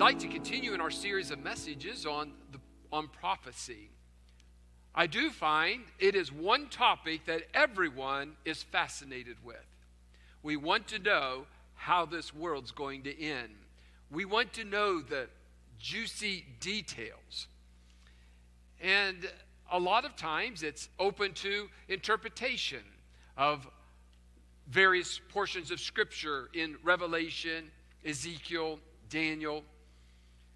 I'd like to continue in our series of messages on, the, on prophecy. I do find it is one topic that everyone is fascinated with. We want to know how this world's going to end. We want to know the juicy details. And a lot of times it's open to interpretation of various portions of Scripture in Revelation, Ezekiel, Daniel.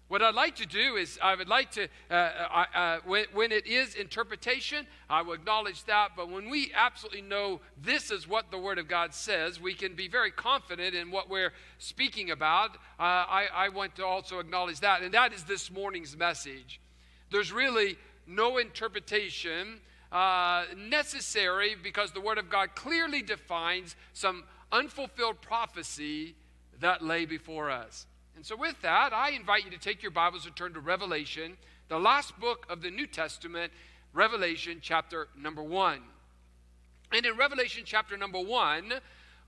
What I'd like to do is, I would like to, uh, uh, uh, when, when it is interpretation, I will acknowledge that. But when we absolutely know this is what the Word of God says, we can be very confident in what we're speaking about. Uh, I, I want to also acknowledge that. And that is this morning's message. There's really no interpretation uh, necessary because the Word of God clearly defines some unfulfilled prophecy that lay before us. And so, with that, I invite you to take your Bibles and turn to Revelation, the last book of the New Testament, Revelation chapter number one. And in Revelation chapter number one,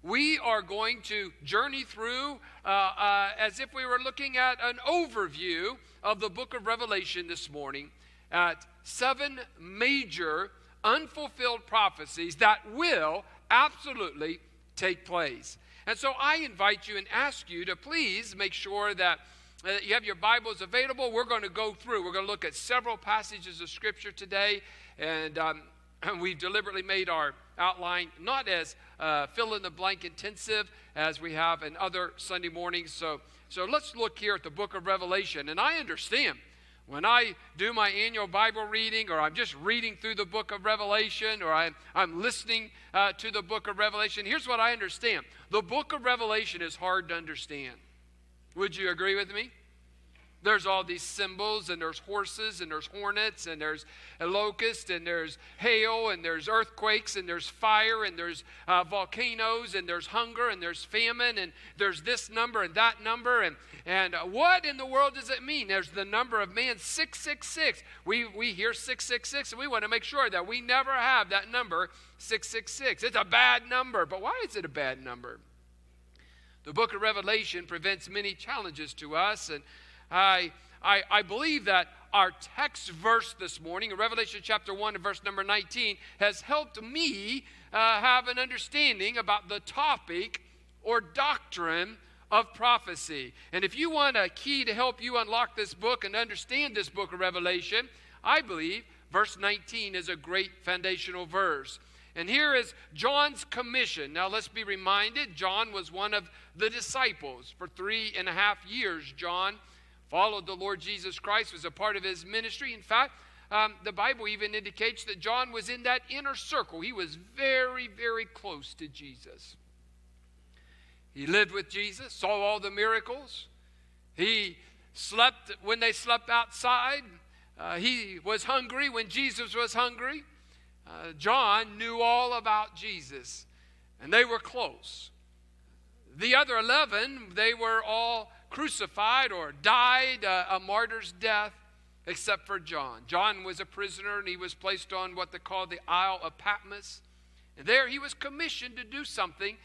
we are going to journey through uh, uh, as if we were looking at an overview of the book of Revelation this morning at seven major unfulfilled prophecies that will absolutely take place. And so I invite you and ask you to please make sure that uh, you have your Bibles available. We're going to go through, we're going to look at several passages of Scripture today. And um, we've deliberately made our outline not as uh, fill in the blank intensive as we have in other Sunday mornings. So, so let's look here at the book of Revelation. And I understand when I do my annual Bible reading, or I'm just reading through the book of Revelation, or I'm, I'm listening uh, to the book of Revelation, here's what I understand the book of Revelation is hard to understand. Would you agree with me? There's all these symbols, and there's horses, and there's hornets, and there's a locust, and there's hail, and there's earthquakes, and there's fire, and there's uh, volcanoes, and there's hunger, and there's famine, and there's this number and that number. And, and uh, what in the world does it mean? There's the number of man 666. We, we hear 666, and we want to make sure that we never have that number 666. It's a bad number, but why is it a bad number? The book of Revelation presents many challenges to us, and I, I, I believe that our text verse this morning in Revelation chapter 1 and verse number 19 has helped me uh, have an understanding about the topic or doctrine of prophecy. And if you want a key to help you unlock this book and understand this book of Revelation, I believe verse 19 is a great foundational verse. And here is John's commission. Now, let's be reminded John was one of the disciples. For three and a half years, John followed the Lord Jesus Christ, was a part of his ministry. In fact, um, the Bible even indicates that John was in that inner circle. He was very, very close to Jesus. He lived with Jesus, saw all the miracles. He slept when they slept outside. Uh, he was hungry when Jesus was hungry. Uh, John knew all about Jesus, and they were close. The other 11, they were all crucified or died a, a martyr's death, except for John. John was a prisoner and he was placed on what they call the Isle of Patmos. And there he was commissioned to do something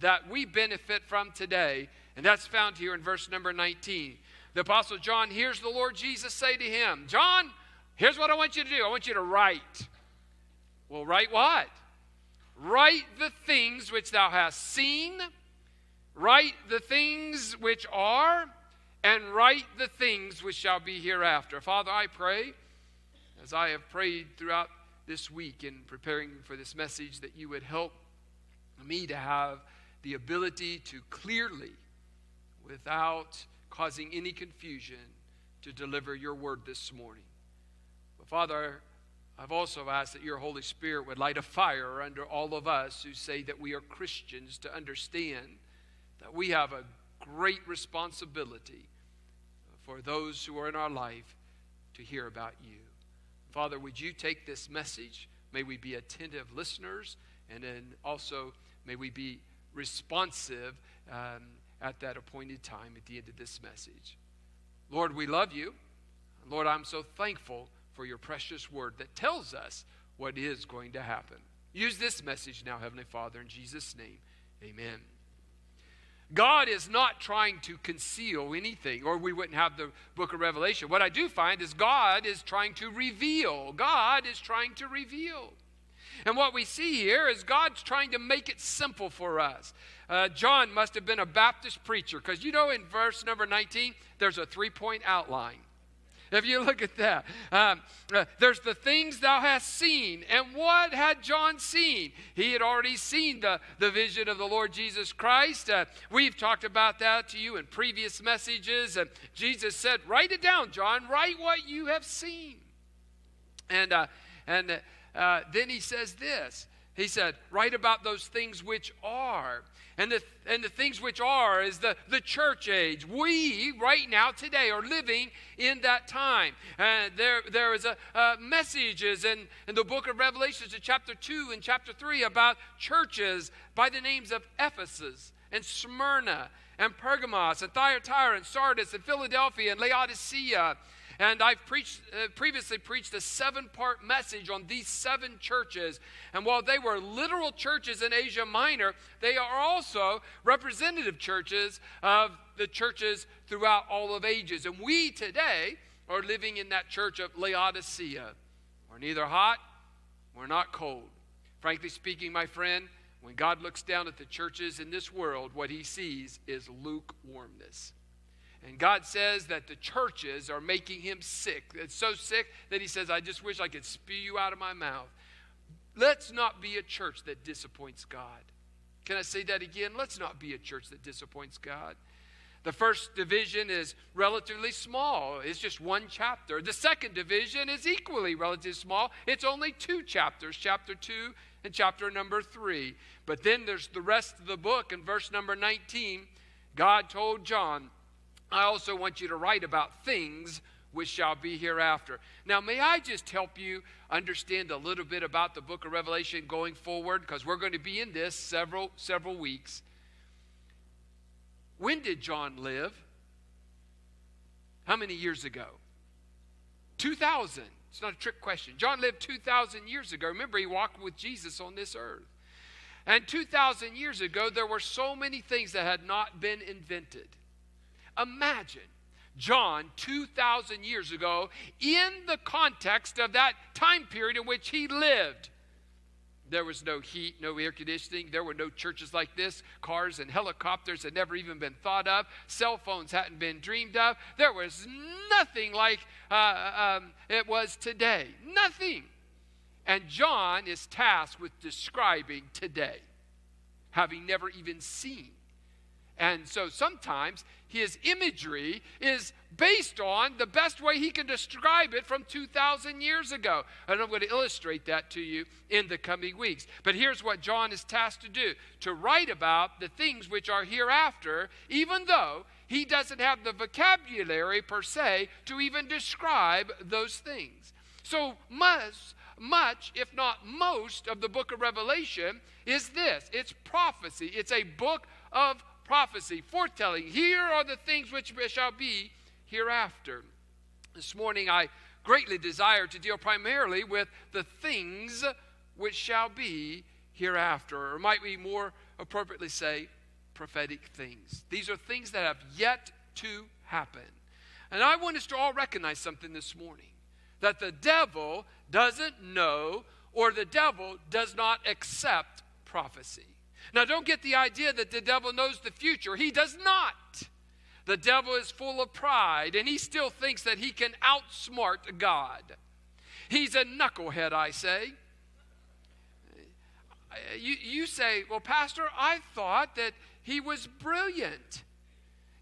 that we benefit from today, and that's found here in verse number 19. The Apostle John hears the Lord Jesus say to him, John, here's what I want you to do I want you to write. Well, write what? Write the things which thou hast seen Write the things which are, and write the things which shall be hereafter. Father, I pray, as I have prayed throughout this week in preparing for this message, that you would help me to have the ability to clearly, without causing any confusion, to deliver your word this morning. But Father, I've also asked that your Holy Spirit would light a fire under all of us who say that we are Christians to understand that we have a great responsibility for those who are in our life to hear about you. Father, would you take this message? May we be attentive listeners, and then also may we be responsive um, at that appointed time at the end of this message. Lord, we love you. Lord, I'm so thankful for your precious word that tells us what is going to happen. Use this message now, Heavenly Father, in Jesus' name. Amen. God is not trying to conceal anything, or we wouldn't have the book of Revelation. What I do find is God is trying to reveal. God is trying to reveal. And what we see here is God's trying to make it simple for us. Uh, John must have been a Baptist preacher because you know in verse number 19, there's a three point outline. If you look at that, um, uh, there's the things thou hast seen. And what had John seen? He had already seen the, the vision of the Lord Jesus Christ. Uh, we've talked about that to you in previous messages. And Jesus said, Write it down, John. Write what you have seen. And, uh, and uh, then he says this He said, Write about those things which are. And the, and the things which are is the, the church age. We, right now, today, are living in that time. And there, there is a, uh, messages in, in the book of Revelations, in chapter 2 and chapter 3, about churches by the names of Ephesus and Smyrna and Pergamos and Thyatira and Sardis and Philadelphia and Laodicea and I've preached, uh, previously preached a seven part message on these seven churches. And while they were literal churches in Asia Minor, they are also representative churches of the churches throughout all of ages. And we today are living in that church of Laodicea. We're neither hot, we're not cold. Frankly speaking, my friend, when God looks down at the churches in this world, what he sees is lukewarmness. And God says that the churches are making him sick. It's so sick that he says, I just wish I could spew you out of my mouth. Let's not be a church that disappoints God. Can I say that again? Let's not be a church that disappoints God. The first division is relatively small, it's just one chapter. The second division is equally relatively small, it's only two chapters, chapter 2 and chapter number 3. But then there's the rest of the book in verse number 19. God told John, I also want you to write about things which shall be hereafter. Now, may I just help you understand a little bit about the book of Revelation going forward because we're going to be in this several several weeks. When did John live? How many years ago? 2000. It's not a trick question. John lived 2,000 years ago. Remember, he walked with Jesus on this earth. And 2,000 years ago, there were so many things that had not been invented. Imagine John 2,000 years ago in the context of that time period in which he lived. There was no heat, no air conditioning. There were no churches like this. Cars and helicopters had never even been thought of. Cell phones hadn't been dreamed of. There was nothing like uh, um, it was today. Nothing. And John is tasked with describing today, having never even seen and so sometimes his imagery is based on the best way he can describe it from 2,000 years ago. And I'm going to illustrate that to you in the coming weeks. But here's what John is tasked to do to write about the things which are hereafter, even though he doesn't have the vocabulary per se to even describe those things. So much, much, if not most, of the book of Revelation is this it's prophecy, it's a book of prophecy, foretelling. Here are the things which shall be hereafter. This morning, I greatly desire to deal primarily with the things which shall be hereafter, or might we more appropriately say, prophetic things. These are things that have yet to happen. And I want us to all recognize something this morning that the devil doesn't know or the devil does not accept prophecy. Now, don't get the idea that the devil knows the future. He does not. The devil is full of pride, and he still thinks that he can outsmart God. He's a knucklehead, I say. You, you say, Well, Pastor, I thought that he was brilliant.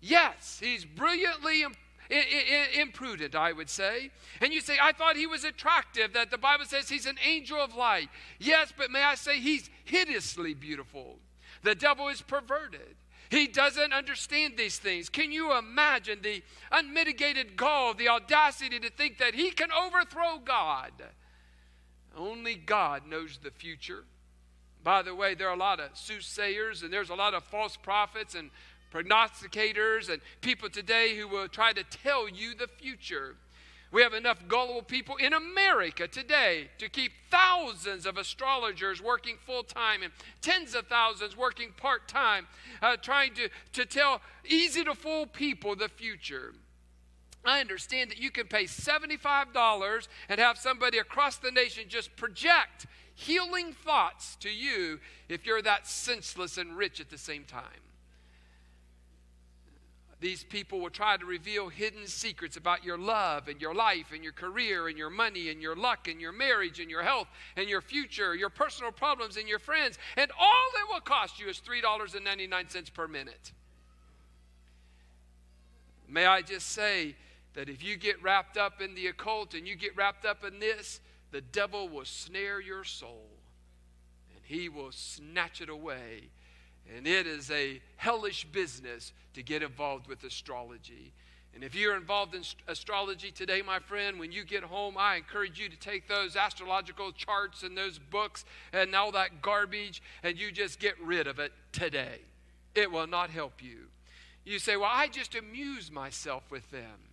Yes, he's brilliantly imprudent, I would say. And you say, I thought he was attractive, that the Bible says he's an angel of light. Yes, but may I say he's hideously beautiful. The devil is perverted. He doesn't understand these things. Can you imagine the unmitigated gall, the audacity to think that he can overthrow God? Only God knows the future. By the way, there are a lot of soothsayers and there's a lot of false prophets and prognosticators and people today who will try to tell you the future. We have enough gullible people in America today to keep thousands of astrologers working full time and tens of thousands working part time, uh, trying to, to tell easy to fool people the future. I understand that you can pay $75 and have somebody across the nation just project healing thoughts to you if you're that senseless and rich at the same time. These people will try to reveal hidden secrets about your love and your life and your career and your money and your luck and your marriage and your health and your future, your personal problems and your friends. And all it will cost you is $3.99 per minute. May I just say that if you get wrapped up in the occult and you get wrapped up in this, the devil will snare your soul and he will snatch it away and it is a hellish business to get involved with astrology. And if you're involved in astrology today, my friend, when you get home, I encourage you to take those astrological charts and those books and all that garbage and you just get rid of it today. It will not help you. You say, Well, I just amuse myself with them.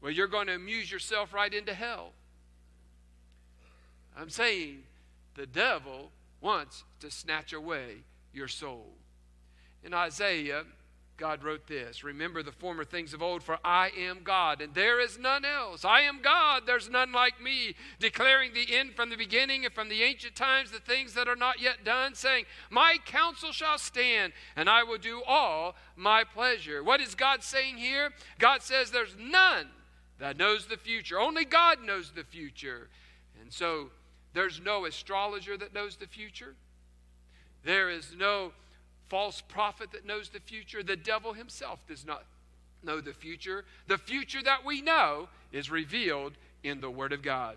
Well, you're going to amuse yourself right into hell. I'm saying the devil wants to snatch away your soul. In Isaiah, God wrote this Remember the former things of old, for I am God, and there is none else. I am God, there's none like me, declaring the end from the beginning and from the ancient times the things that are not yet done, saying, My counsel shall stand, and I will do all my pleasure. What is God saying here? God says there's none that knows the future. Only God knows the future. And so there's no astrologer that knows the future. There is no false prophet that knows the future. The devil himself does not know the future. The future that we know is revealed in the Word of God.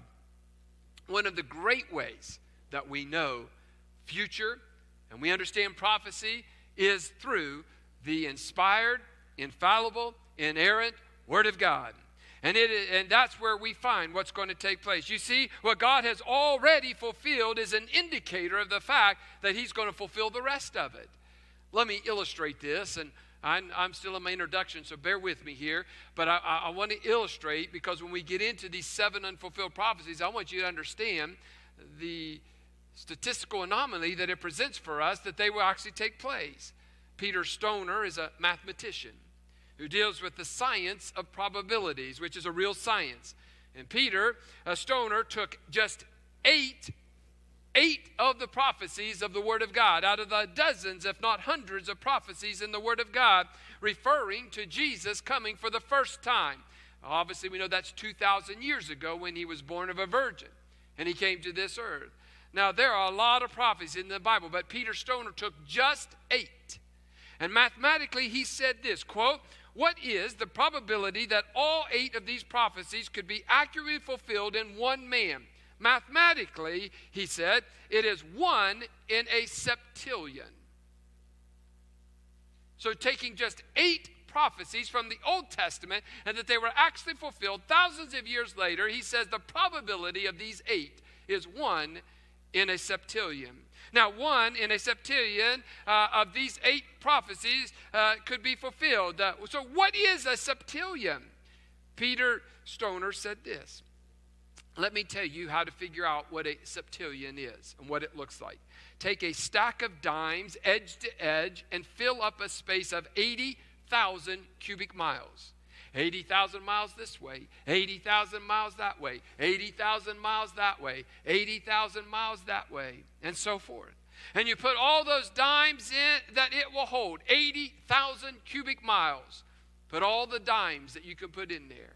One of the great ways that we know future and we understand prophecy is through the inspired, infallible, inerrant Word of God. And, it, and that's where we find what's going to take place. You see, what God has already fulfilled is an indicator of the fact that He's going to fulfill the rest of it. Let me illustrate this, and I'm, I'm still in my introduction, so bear with me here. But I, I, I want to illustrate because when we get into these seven unfulfilled prophecies, I want you to understand the statistical anomaly that it presents for us that they will actually take place. Peter Stoner is a mathematician who deals with the science of probabilities, which is a real science. And Peter, a stoner, took just eight, eight of the prophecies of the Word of God out of the dozens, if not hundreds, of prophecies in the Word of God referring to Jesus coming for the first time. Obviously, we know that's 2,000 years ago when he was born of a virgin and he came to this earth. Now, there are a lot of prophecies in the Bible, but Peter Stoner took just eight. And mathematically, he said this quote, what is the probability that all eight of these prophecies could be accurately fulfilled in one man? Mathematically, he said, it is one in a septillion. So, taking just eight prophecies from the Old Testament and that they were actually fulfilled thousands of years later, he says the probability of these eight is one in a septillion. Now, one in a septillion uh, of these eight prophecies uh, could be fulfilled. Uh, so, what is a septillion? Peter Stoner said this. Let me tell you how to figure out what a septillion is and what it looks like. Take a stack of dimes, edge to edge, and fill up a space of 80,000 cubic miles. 80,000 miles this way, 80,000 miles that way, 80,000 miles that way, 80,000 miles that way, and so forth. And you put all those dimes in that it will hold 80,000 cubic miles. Put all the dimes that you can put in there.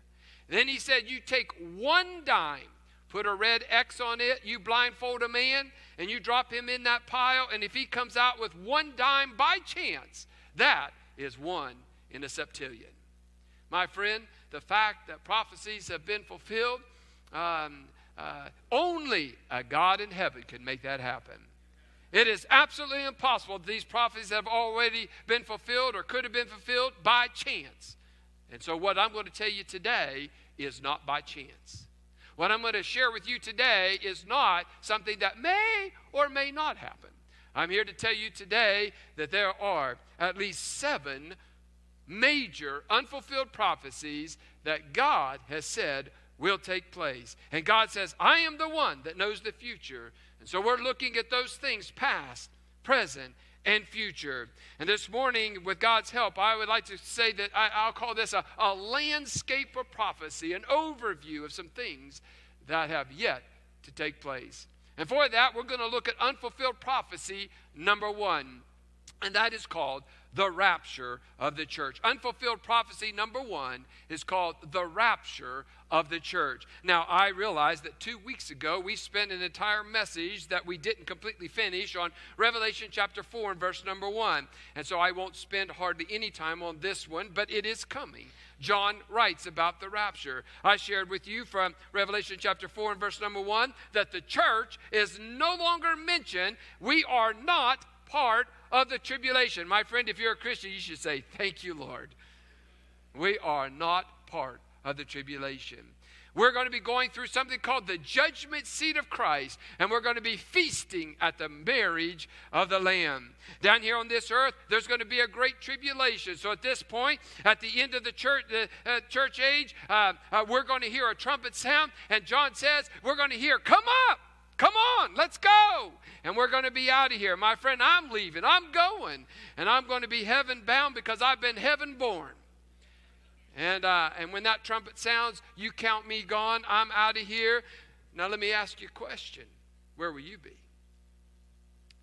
Then he said, You take one dime, put a red X on it, you blindfold a man, and you drop him in that pile. And if he comes out with one dime by chance, that is one in a septillion. My friend, the fact that prophecies have been fulfilled, um, uh, only a God in heaven can make that happen. It is absolutely impossible that these prophecies have already been fulfilled or could have been fulfilled by chance. And so, what I'm going to tell you today is not by chance. What I'm going to share with you today is not something that may or may not happen. I'm here to tell you today that there are at least seven major unfulfilled prophecies that God has said will take place. And God says, I am the one that knows the future. And so we're looking at those things past, present, and future. And this morning, with God's help, I would like to say that I, will call this a, a landscape of prophecy, an overview of some things that have yet to take place. And for that, we're going to look at unfulfilled prophecy number one, and that is called the rapture of the church. Unfulfilled prophecy number one is called the rapture of the church. Now, I realize that two weeks ago we spent an entire message that we didn't completely finish on Revelation chapter 4 and verse number 1. And so I won't spend hardly any time on this one, but it is coming. John writes about the rapture. I shared with you from Revelation chapter 4 and verse number 1 that the church is no longer mentioned. We are not part of the tribulation. My friend, if you're a Christian, you should say, Thank you, Lord. We are not part of the tribulation. We're going to be going through something called the judgment seat of Christ, and we're going to be feasting at the marriage of the Lamb. Down here on this earth, there's going to be a great tribulation. So at this point, at the end of the church, the uh, church age, uh, uh, we're going to hear a trumpet sound, and John says, We're going to hear, Come up! Come on, let's go. And we're going to be out of here. My friend, I'm leaving. I'm going. And I'm going to be heaven bound because I've been heaven born. And, uh, and when that trumpet sounds, you count me gone. I'm out of here. Now, let me ask you a question Where will you be?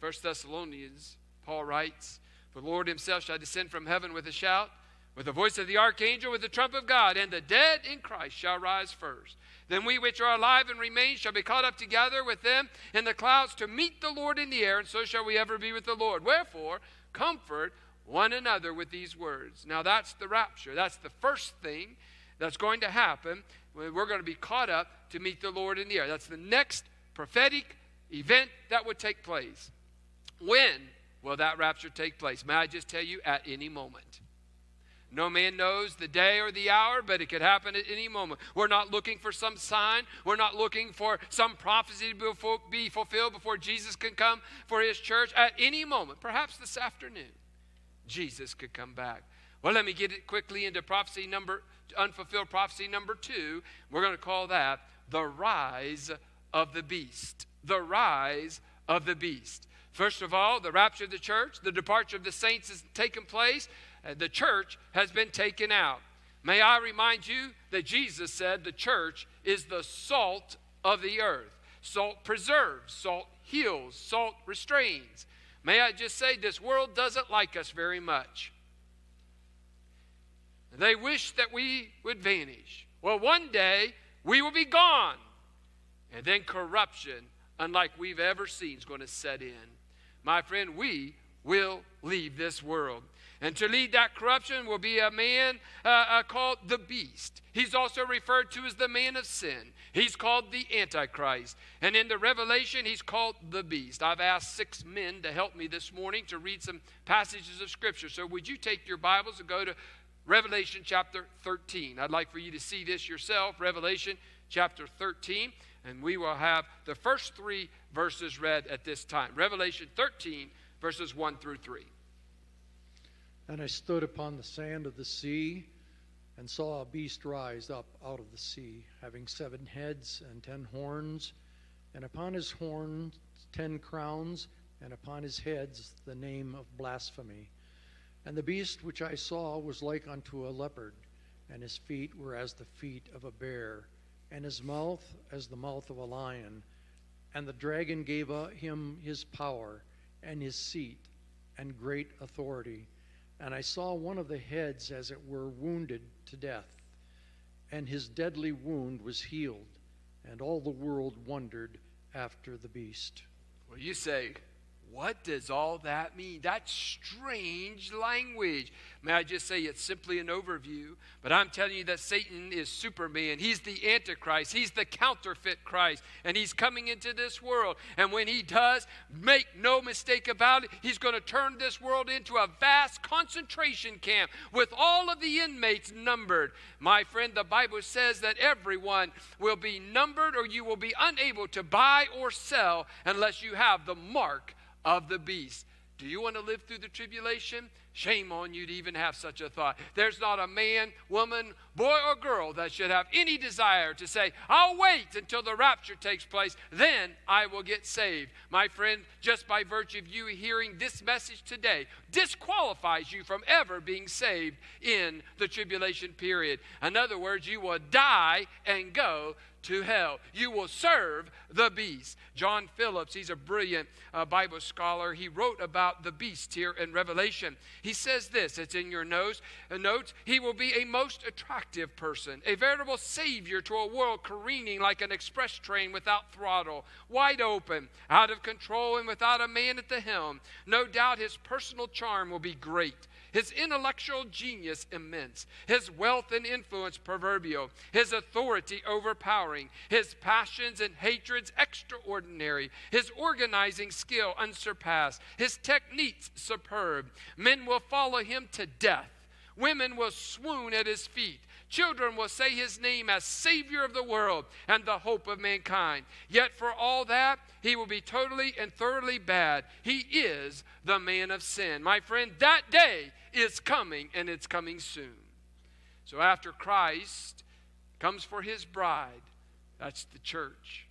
First Thessalonians, Paul writes, The Lord himself shall descend from heaven with a shout, with the voice of the archangel, with the trump of God, and the dead in Christ shall rise first. Then we which are alive and remain shall be caught up together with them in the clouds to meet the Lord in the air, and so shall we ever be with the Lord. Wherefore, comfort one another with these words. Now, that's the rapture. That's the first thing that's going to happen. We're going to be caught up to meet the Lord in the air. That's the next prophetic event that would take place. When will that rapture take place? May I just tell you, at any moment. No man knows the day or the hour, but it could happen at any moment. We're not looking for some sign. We're not looking for some prophecy to be fulfilled before Jesus can come for his church at any moment, perhaps this afternoon. Jesus could come back. Well, let me get it quickly into prophecy number unfulfilled prophecy number 2. We're going to call that the rise of the beast. The rise of the beast. First of all, the rapture of the church, the departure of the saints has taken place. Uh, the church has been taken out. May I remind you that Jesus said the church is the salt of the earth. Salt preserves, salt heals, salt restrains. May I just say, this world doesn't like us very much. They wish that we would vanish. Well, one day we will be gone. And then corruption, unlike we've ever seen, is going to set in. My friend, we will leave this world. And to lead that corruption will be a man uh, uh, called the beast. He's also referred to as the man of sin. He's called the Antichrist. And in the Revelation, he's called the beast. I've asked six men to help me this morning to read some passages of Scripture. So would you take your Bibles and go to Revelation chapter 13? I'd like for you to see this yourself. Revelation chapter 13. And we will have the first three verses read at this time. Revelation 13, verses 1 through 3. And I stood upon the sand of the sea and saw a beast rise up out of the sea, having seven heads and ten horns, and upon his horns ten crowns, and upon his heads the name of blasphemy. And the beast which I saw was like unto a leopard, and his feet were as the feet of a bear, and his mouth as the mouth of a lion. And the dragon gave him his power, and his seat, and great authority and I saw one of the heads, as it were, wounded to death. And his deadly wound was healed, and all the world wondered after the beast. Well, you say, What does all that mean? That's strange language. May I just say it's simply an overview, but I'm telling you that Satan is Superman. He's the Antichrist, he's the counterfeit Christ, and he's coming into this world. And when he does, make no mistake about it, he's going to turn this world into a vast concentration camp with all of the inmates numbered. My friend, the Bible says that everyone will be numbered, or you will be unable to buy or sell unless you have the mark of the beast. Do you want to live through the tribulation? Shame on you to even have such a thought. There's not a man, woman, boy, or girl that should have any desire to say, I'll wait until the rapture takes place, then I will get saved. My friend, just by virtue of you hearing this message today, disqualifies you from ever being saved in the tribulation period. In other words, you will die and go to hell. You will serve the beast. John Phillips, he's a brilliant uh, Bible scholar. He wrote about the beast here in Revelation. He says this, it's in your notes. Uh, notes. He will be a most attractive person, a veritable savior to a world careening like an express train without throttle, wide open, out of control, and without a man at the helm. No doubt his personal charm will be great his intellectual genius immense, his wealth and influence proverbial, his authority overpowering, his passions and hatreds extraordinary, his organizing skill unsurpassed, his techniques superb. Men will follow him to death. Women will swoon at his feet. Children will say his name as Savior of the world and the hope of mankind. Yet for all that, he will be totally and thoroughly bad. He is the man of sin. My friend, that day is coming and it's coming soon. So after Christ comes for his bride, that's the church.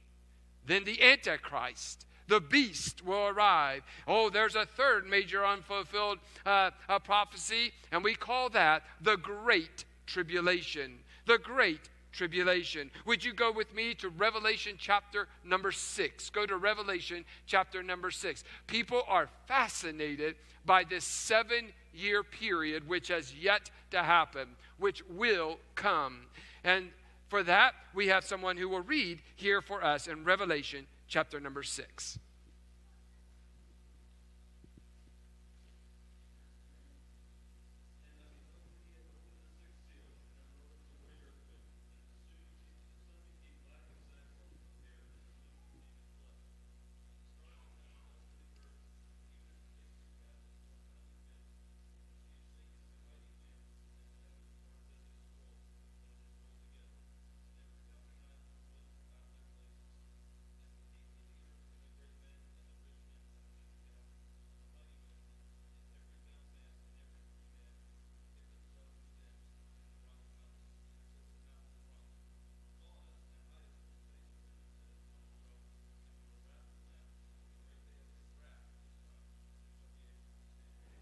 Then the Antichrist, the beast, will arrive. Oh, there's a third major unfulfilled uh, prophecy, and we call that the Great Tribulation. The Great Tribulation. Would you go with me to Revelation chapter number six? Go to Revelation chapter number six. People are fascinated by this seven year period which has yet to happen, which will come. And for that, we have someone who will read here for us in Revelation chapter number 6.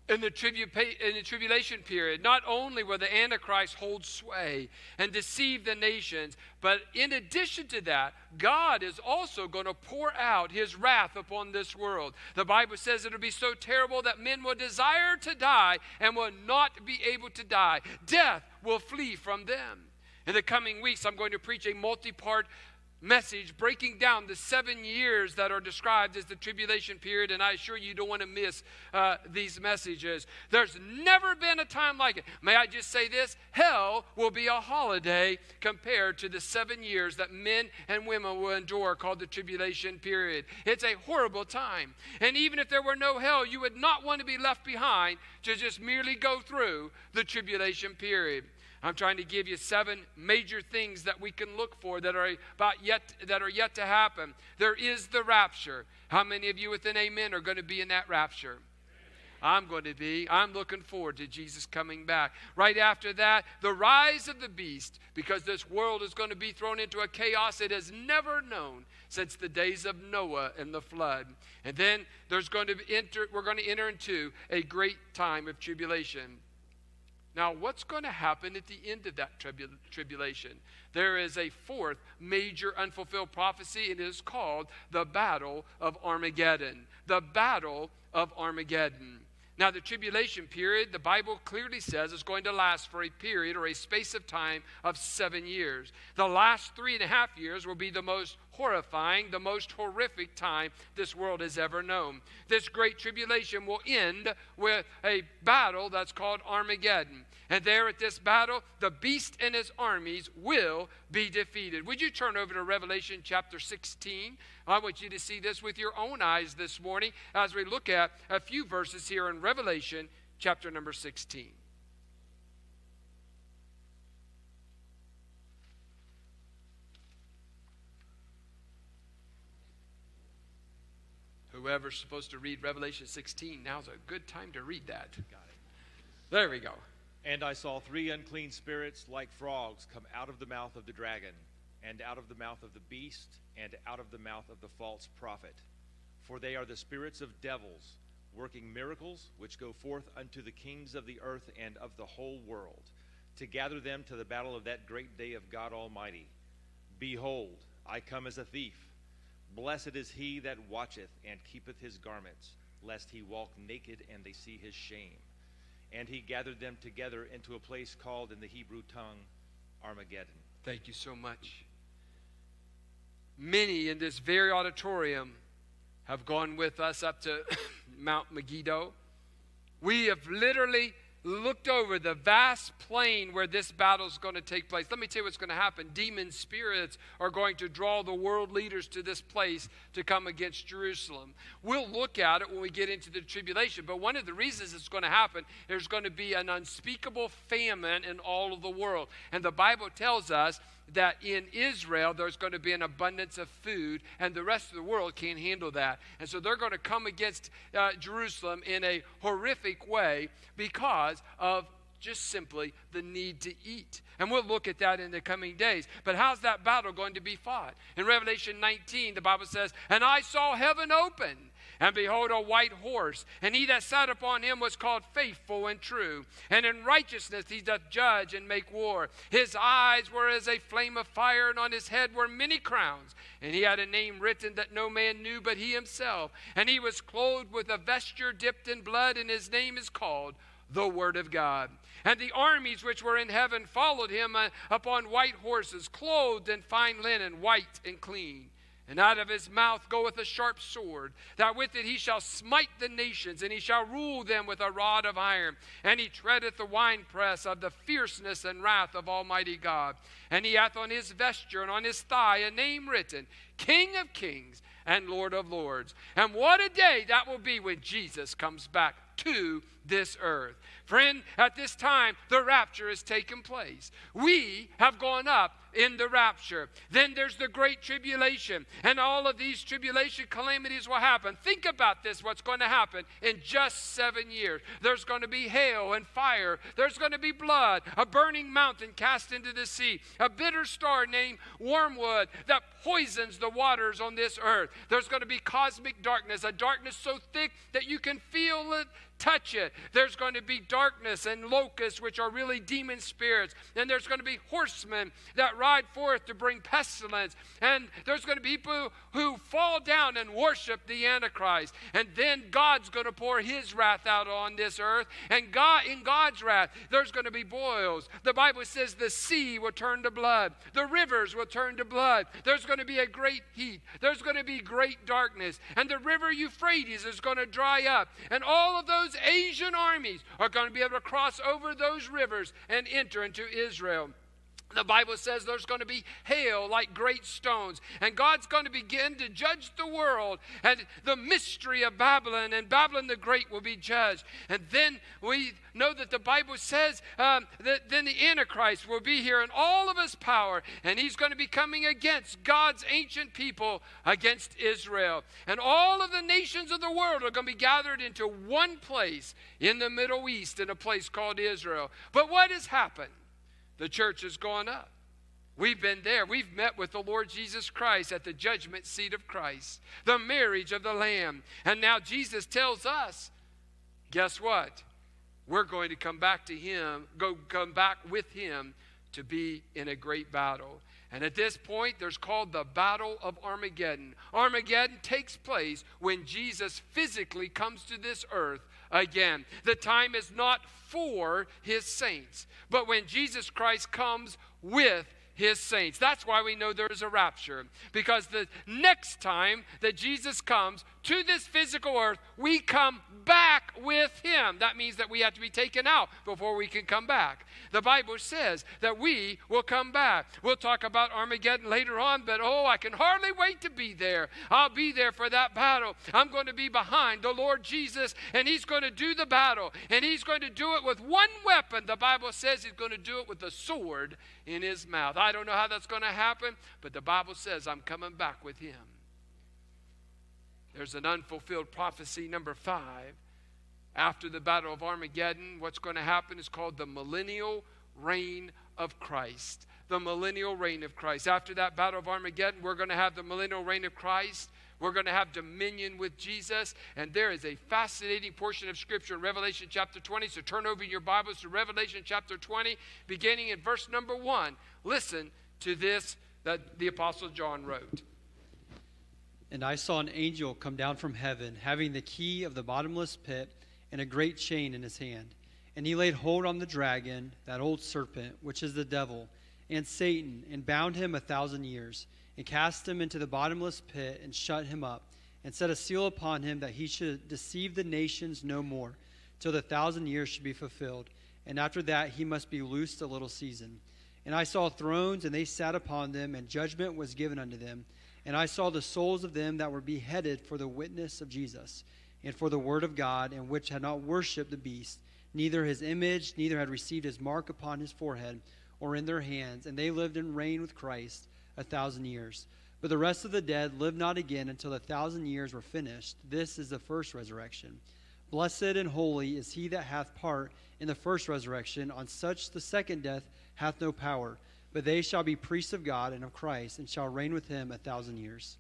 In the, in the tribulation period, not only will the Antichrist hold sway and deceive the nations, but in addition to that, God is also going to pour out his wrath upon this world. The Bible says it'll be so terrible that men will desire to die and will not be able to die. Death will flee from them. In the coming weeks, I'm going to preach a multi part message breaking down the seven years that are described as the tribulation period, and I assure you, you don't want to miss uh, these messages. There's never been a time like it. May I just say this? Hell will be a holiday compared to the seven years that men and women will endure called the tribulation period. It's a horrible time. And even if there were no hell, you would not want to be left behind to just merely go through the tribulation period. I'm trying to give you seven major things that we can look for that are about yet that are yet to happen. There is the rapture. How many of you with an amen are going to be in that rapture? I'm going to be. I'm looking forward to Jesus coming back. Right after that, the rise of the beast, because this world is going to be thrown into a chaos it has never known since the days of Noah and the flood. And then there's going to be enter, we're going to enter into a great time of tribulation. Now, what's going to happen at the end of that tribulation? There is a fourth major unfulfilled prophecy, and it is called the Battle of Armageddon. The Battle of Armageddon. Now, the tribulation period, the Bible clearly says, is going to last for a period or a space of time of seven years. The last three and a half years will be the most horrifying, the most horrific time this world has ever known. This great tribulation will end with a battle that's called Armageddon. And there at this battle, the beast and his armies will be defeated. Would you turn over to Revelation chapter 16? I want you to see this with your own eyes this morning as we look at a few verses here in Revelation chapter number 16. Whoever's supposed to read Revelation 16, now's a good time to read that. Got it. There we go. And I saw three unclean spirits like frogs come out of the mouth of the dragon, and out of the mouth of the beast, and out of the mouth of the false prophet. For they are the spirits of devils, working miracles, which go forth unto the kings of the earth and of the whole world, to gather them to the battle of that great day of God Almighty. Behold, I come as a thief. Blessed is he that watcheth and keepeth his garments, lest he walk naked and they see his shame. And he gathered them together into a place called in the Hebrew tongue Armageddon. Thank you so much. Many in this very auditorium have gone with us up to Mount Megiddo. We have literally looked over the vast plain where this battle is going to take place. Let me tell you what's going to happen. Demon spirits are going to draw the world leaders to this place to come against Jerusalem. We'll look at it when we get into the tribulation, but one of the reasons it's going to happen, there's going to be an unspeakable famine in all of the world. And the Bible tells us that in Israel there's going to be an abundance of food, and the rest of the world can't handle that. And so they're going to come against uh, Jerusalem in a horrific way because of just simply the need to eat. And we'll look at that in the coming days. But how's that battle going to be fought? In Revelation 19, the Bible says, And I saw heaven open and behold, a white horse, and he that sat upon him was called faithful and true. And in righteousness he doth judge and make war. His eyes were as a flame of fire, and on his head were many crowns. And he had a name written that no man knew but he himself. And he was clothed with a vesture dipped in blood, and his name is called the Word of God. And the armies which were in heaven followed him uh, upon white horses, clothed in fine linen, white and clean. And out of his mouth goeth a sharp sword, that with it he shall smite the nations, and he shall rule them with a rod of iron. And he treadeth the winepress of the fierceness and wrath of Almighty God. And he hath on his vesture and on his thigh a name written King of Kings and Lord of Lords. And what a day that will be when Jesus comes back to this earth. Friend, at this time, the rapture has taken place. We have gone up in the rapture. Then there's the great tribulation, and all of these tribulation calamities will happen. Think about this what's going to happen in just seven years. There's going to be hail and fire, there's going to be blood, a burning mountain cast into the sea, a bitter star named wormwood that poisons the waters on this earth. There's going to be cosmic darkness, a darkness so thick that you can feel it touch it. There's going to be darkness and locusts, which are really demon spirits. And there's going to be horsemen that ride forth to bring pestilence. And there's going to be people who fall down and worship the Antichrist. And then God's going to pour his wrath out on this earth. And God, in God's wrath, there's going to be boils. The Bible says the sea will turn to blood, the rivers will turn to blood. There's going to be a great heat, there's going to be great darkness. And the river Euphrates is going to dry up. And all of those those Asian armies are going to be able to cross over those rivers and enter into Israel. The Bible says there's going to be hail like great stones, and God's going to begin to judge the world, and the mystery of Babylon and Babylon the Great will be judged. And then we know that the Bible says um, that then the Antichrist will be here in all of his power, and he's going to be coming against God's ancient people, against Israel. And all of the nations of the world are going to be gathered into one place in the Middle East, in a place called Israel. But what has happened? The church has gone up. We've been there. We've met with the Lord Jesus Christ at the judgment seat of Christ, the marriage of the Lamb. And now Jesus tells us guess what? We're going to come back to Him, go come back with Him to be in a great battle. And at this point, there's called the Battle of Armageddon. Armageddon takes place when Jesus physically comes to this earth again. The time is not for his saints, but when Jesus Christ comes with his saints. That's why we know there is a rapture. Because the next time that Jesus comes to this physical earth, we come back with him. That means that we have to be taken out before we can come back. The Bible says that we will come back. We'll talk about Armageddon later on, but oh, I can hardly wait to be there. I'll be there for that battle. I'm going to be behind the Lord Jesus, and he's going to do the battle, and he's going to do it with one weapon. The Bible says he's going to do it with a sword in his mouth. I don't know how that's going to happen, but the Bible says I'm coming back with him. There's an unfulfilled prophecy, number five. After the Battle of Armageddon, what's going to happen is called the millennial reign of Christ. The millennial reign of Christ. After that Battle of Armageddon, we're going to have the millennial reign of Christ. We're going to have dominion with Jesus. And there is a fascinating portion of Scripture in Revelation chapter 20. So turn over your Bibles to Revelation chapter 20, beginning in verse number 1. Listen to this that the Apostle John wrote. And I saw an angel come down from heaven, having the key of the bottomless pit and a great chain in his hand. And he laid hold on the dragon, that old serpent, which is the devil, and Satan, and bound him a thousand years, and cast him into the bottomless pit, and shut him up, and set a seal upon him that he should deceive the nations no more, till the thousand years should be fulfilled. And after that he must be loosed a little season. And I saw thrones, and they sat upon them, and judgment was given unto them. And I saw the souls of them that were beheaded for the witness of Jesus and for the word of God, and which had not worshipped the beast, neither his image, neither had received his mark upon his forehead or in their hands. And they lived and reigned with Christ a thousand years. But the rest of the dead lived not again until the thousand years were finished. This is the first resurrection. Blessed and holy is he that hath part in the first resurrection. On such the second death hath no power but they shall be priests of God and of Christ, and shall reign with him a thousand years.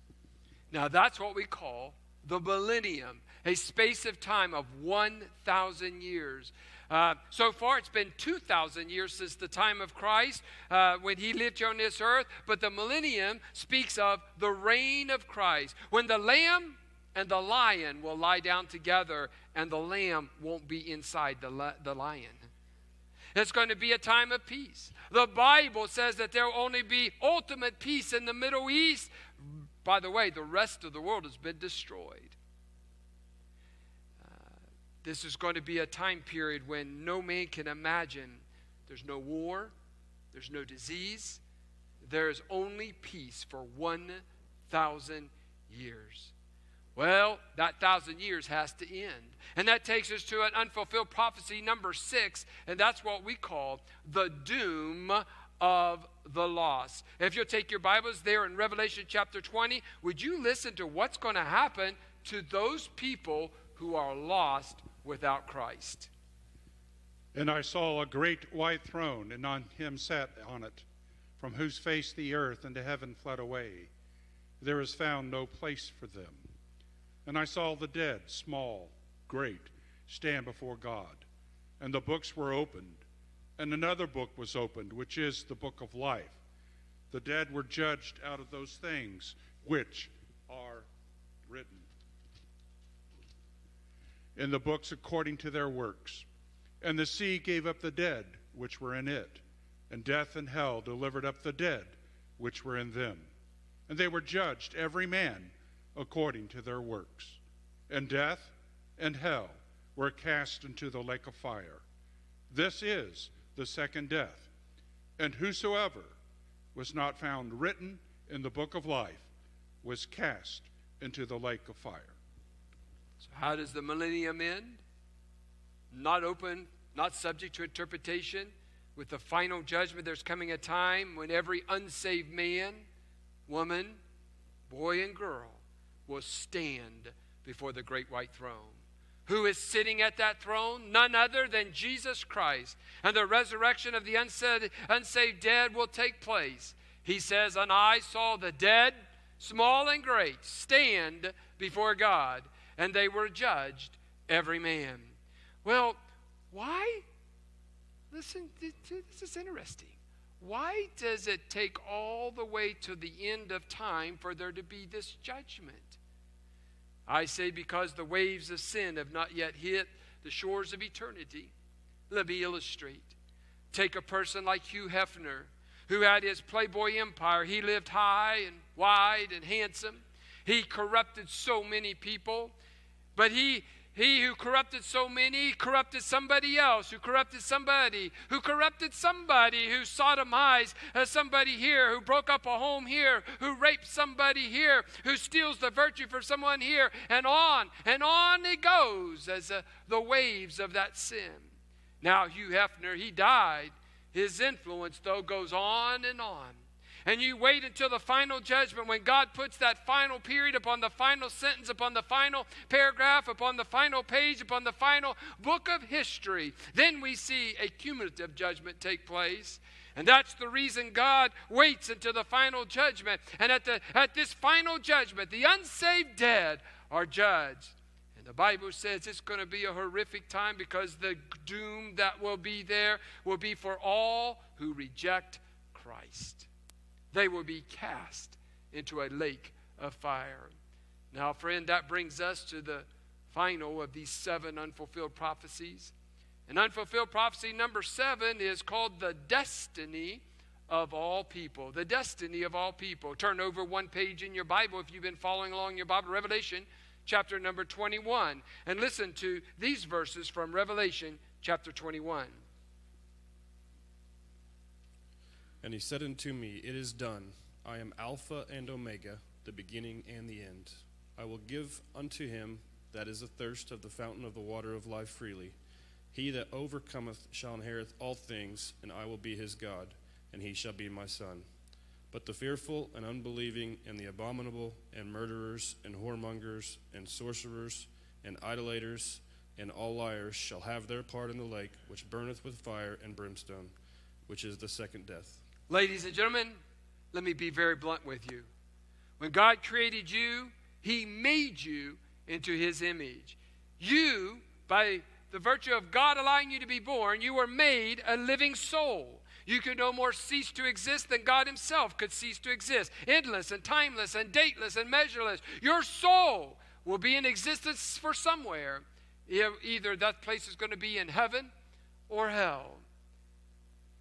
Now that's what we call the millennium, a space of time of 1,000 years. Uh, so far, it's been 2,000 years since the time of Christ uh, when he lived on this earth, but the millennium speaks of the reign of Christ. When the lamb and the lion will lie down together, and the lamb won't be inside the, the lion. It's going to be a time of peace. The Bible says that there will only be ultimate peace in the Middle East. By the way, the rest of the world has been destroyed. Uh, this is going to be a time period when no man can imagine there's no war, there's no disease, there is only peace for 1,000 years. Well, that thousand years has to end. And that takes us to an unfulfilled prophecy number six, and that's what we call the doom of the lost. If you'll take your Bibles there in Revelation chapter 20, would you listen to what's going to happen to those people who are lost without Christ? And I saw a great white throne, and on him sat on it, from whose face the earth and the heaven fled away. There is found no place for them. And I saw the dead, small, great, stand before God. And the books were opened. And another book was opened, which is the book of life. The dead were judged out of those things which are written in the books according to their works. And the sea gave up the dead which were in it, and death and hell delivered up the dead which were in them. And they were judged, every man according to their works. And death and hell were cast into the lake of fire. This is the second death. And whosoever was not found written in the book of life was cast into the lake of fire. So, how does the millennium end? Not open, not subject to interpretation. With the final judgment, there's coming a time when every unsaved man, woman, boy, and girl will stand before the great white throne. Who is sitting at that throne? None other than Jesus Christ. And the resurrection of the unsaved, dead will take place. He says, And I saw the dead, small and great, stand before God, and they were judged, every man. Well, why? Listen, this is interesting. Why does it take all the way to the end of time for there to be this judgment? I say because the waves of sin have not yet hit the shores of eternity. Let me illustrate. Take a person like Hugh Hefner, who had his Playboy empire. He lived high and wide and handsome. He corrupted so many people, but he he who corrupted so many corrupted somebody else, who corrupted somebody, who corrupted somebody, who sodomized somebody here, who broke up a home here, who raped somebody here, who steals the virtue for someone here, and on and on it goes as uh, the waves of that sin. Now, Hugh Hefner, he died. His influence, though, goes on and on and you wait until the final judgment when God puts that final period upon the final sentence, upon the final paragraph, upon the final page, upon the final book of history, then we see a cumulative judgment take place. And that's the reason God waits until the final judgment. And at, the, at this final judgment, the unsaved dead are judged. And the Bible says it's going to be a horrific time because the doom that will be there will be for all who reject Christ they will be cast into a lake of fire. Now, friend, that brings us to the final of these seven unfulfilled prophecies. And unfulfilled prophecy number seven is called the destiny of all people. The destiny of all people. Turn over one page in your Bible if you've been following along your Bible, Revelation chapter number 21, and listen to these verses from Revelation chapter 21. And he said unto me, It is done. I am Alpha and Omega, the beginning and the end. I will give unto him that is athirst of the fountain of the water of life freely. He that overcometh shall inherit all things, and I will be his God, and he shall be my son. But the fearful and unbelieving, and the abominable, and murderers, and whoremongers, and sorcerers, and idolaters, and all liars shall have their part in the lake which burneth with fire and brimstone, which is the second death. Ladies and gentlemen, let me be very blunt with you. When God created you, He made you into His image. You, by the virtue of God allowing you to be born, you were made a living soul. You could no more cease to exist than God Himself could cease to exist. Endless and timeless and dateless and measureless. Your soul will be in existence for somewhere. Either that place is going to be in heaven or hell.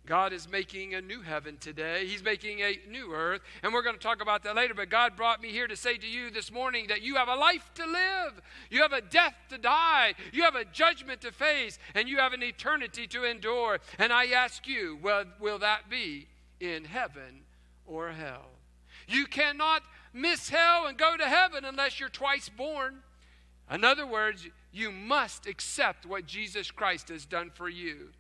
God is making a new heaven today. He's making a new earth. And we're going to talk about that later. But God brought me here to say to you this morning that you have a life to live. You have a death to die. You have a judgment to face. And you have an eternity to endure. And I ask you, well, will that be in heaven or hell? You cannot miss hell and go to heaven unless you're twice born. In other words, you must accept what Jesus Christ has done for you.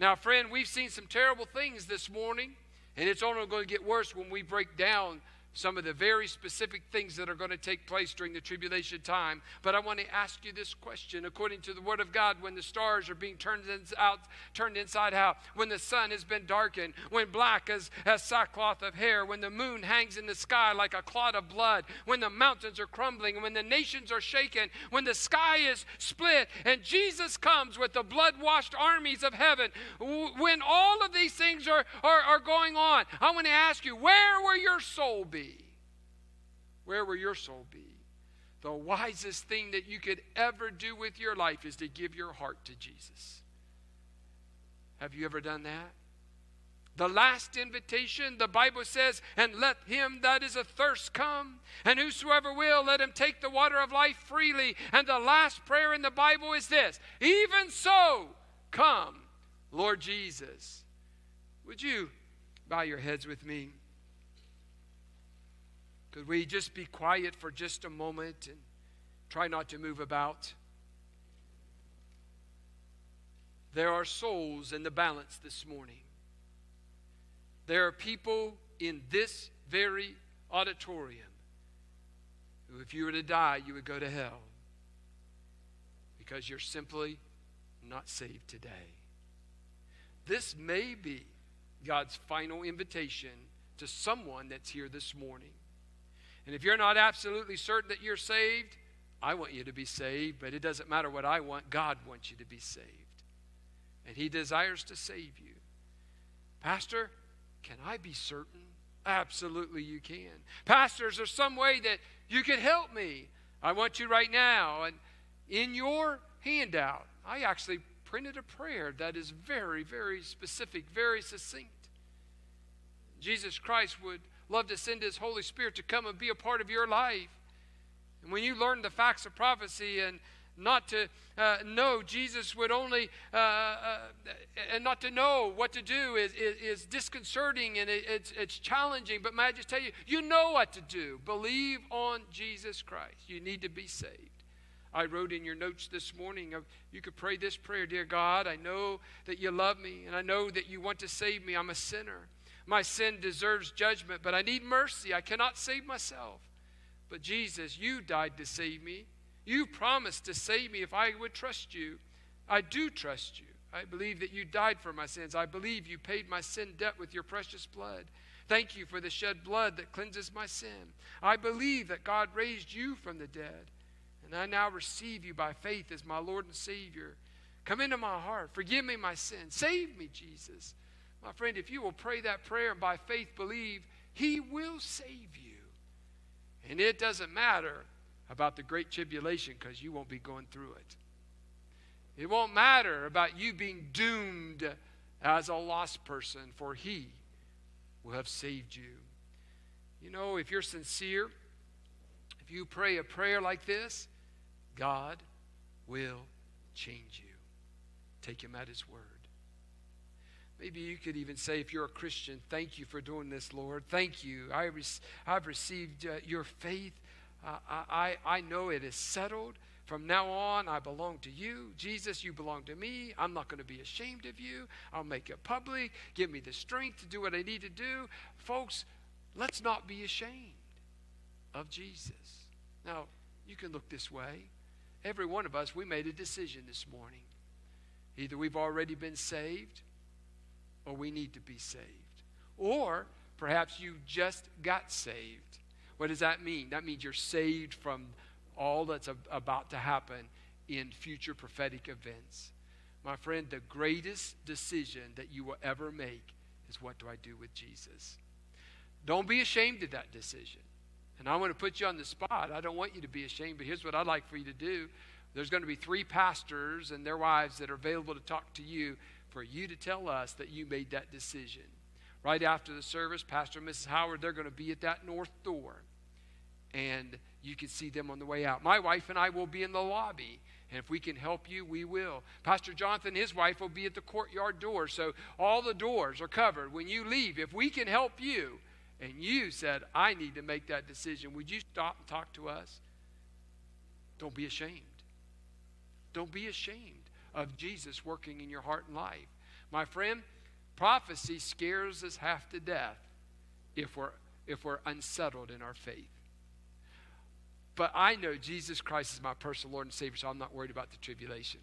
Now, friend, we've seen some terrible things this morning, and it's only going to get worse when we break down some of the very specific things that are going to take place during the tribulation time. But I want to ask you this question according to the Word of God, when the stars are being turned out, turned inside out, when the sun has been darkened, when black as, as sackcloth of hair, when the moon hangs in the sky like a clot of blood, when the mountains are crumbling, when the nations are shaken, when the sky is split, and Jesus comes with the blood washed armies of heaven, when all of these things are, are, are going on, I want to ask you, where will your soul be? Where will your soul be? The wisest thing that you could ever do with your life is to give your heart to Jesus. Have you ever done that? The last invitation, the Bible says, and let him that is athirst come, and whosoever will, let him take the water of life freely. And the last prayer in the Bible is this Even so, come, Lord Jesus. Would you bow your heads with me? Could we just be quiet for just a moment and try not to move about? There are souls in the balance this morning. There are people in this very auditorium who, if you were to die, you would go to hell because you're simply not saved today. This may be God's final invitation to someone that's here this morning. And if you're not absolutely certain that you're saved, I want you to be saved, but it doesn't matter what I want. God wants you to be saved. And He desires to save you. Pastor, can I be certain? Absolutely, you can. Pastor, is there some way that you could help me? I want you right now. And in your handout, I actually printed a prayer that is very, very specific, very succinct. Jesus Christ would love to send His Holy Spirit to come and be a part of your life. And when you learn the facts of prophecy and not to uh, know Jesus would only, uh, uh, and not to know what to do is, is, is disconcerting and it, it's, it's challenging. But may I just tell you, you know what to do. Believe on Jesus Christ. You need to be saved. I wrote in your notes this morning, you could pray this prayer Dear God, I know that you love me, and I know that you want to save me. I'm a sinner. My sin deserves judgment, but I need mercy. I cannot save myself. But Jesus, you died to save me. You promised to save me if I would trust you. I do trust you. I believe that you died for my sins. I believe you paid my sin debt with your precious blood. Thank you for the shed blood that cleanses my sin. I believe that God raised you from the dead. And I now receive you by faith as my Lord and Savior. Come into my heart. Forgive me my sins. Save me, Jesus. My friend, if you will pray that prayer and by faith believe, He will save you. And it doesn't matter about the great tribulation because you won't be going through it. It won't matter about you being doomed as a lost person, for He will have saved you. You know, if you're sincere, if you pray a prayer like this, God will change you. Take Him at His word. Maybe you could even say, if you're a Christian, thank you for doing this, Lord. Thank you. I have received uh, your faith. Uh, I, I know it is settled. From now on, I belong to you. Jesus, you belong to me. I'm not going to be ashamed of you. I'll make it public. Give me the strength to do what I need to do. Folks, let's not be ashamed of Jesus. Now, you can look this way. Every one of us, we made a decision this morning. Either we've already been saved or we need to be saved. Or perhaps you just got saved. What does that mean? That means you're saved from all that's about to happen in future prophetic events. My friend, the greatest decision that you will ever make is what do I do with Jesus? Don't be ashamed of that decision. And I want to put you on the spot. I don't want you to be ashamed, but here's what I'd like for you to do. There's going to be three pastors and their wives that are available to talk to you for you to tell us that you made that decision. Right after the service, Pastor and Mrs. Howard, they're going to be at that north door. And you can see them on the way out. My wife and I will be in the lobby. And if we can help you, we will. Pastor Jonathan, his wife, will be at the courtyard door. So all the doors are covered. When you leave, if we can help you, and you said, I need to make that decision, would you stop and talk to us? Don't be ashamed. Don't be ashamed of Jesus working in your heart and life. My friend, prophecy scares us half to death if we're, if we're unsettled in our faith. But I know Jesus Christ is my personal Lord and Savior, so I'm not worried about the tribulation.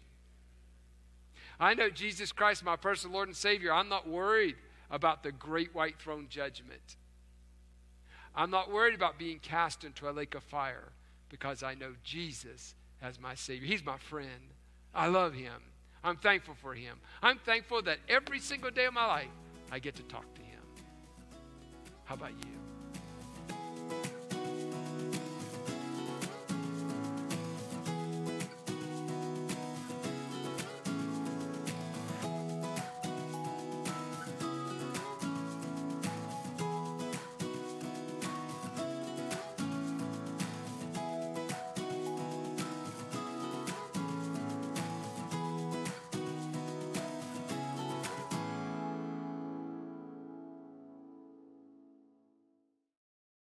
I know Jesus Christ, my personal Lord and Savior. I'm not worried about the great white throne judgment. I'm not worried about being cast into a lake of fire because I know Jesus as my Savior. He's my friend. I love him. I'm thankful for him. I'm thankful that every single day of my life I get to talk to him. How about you?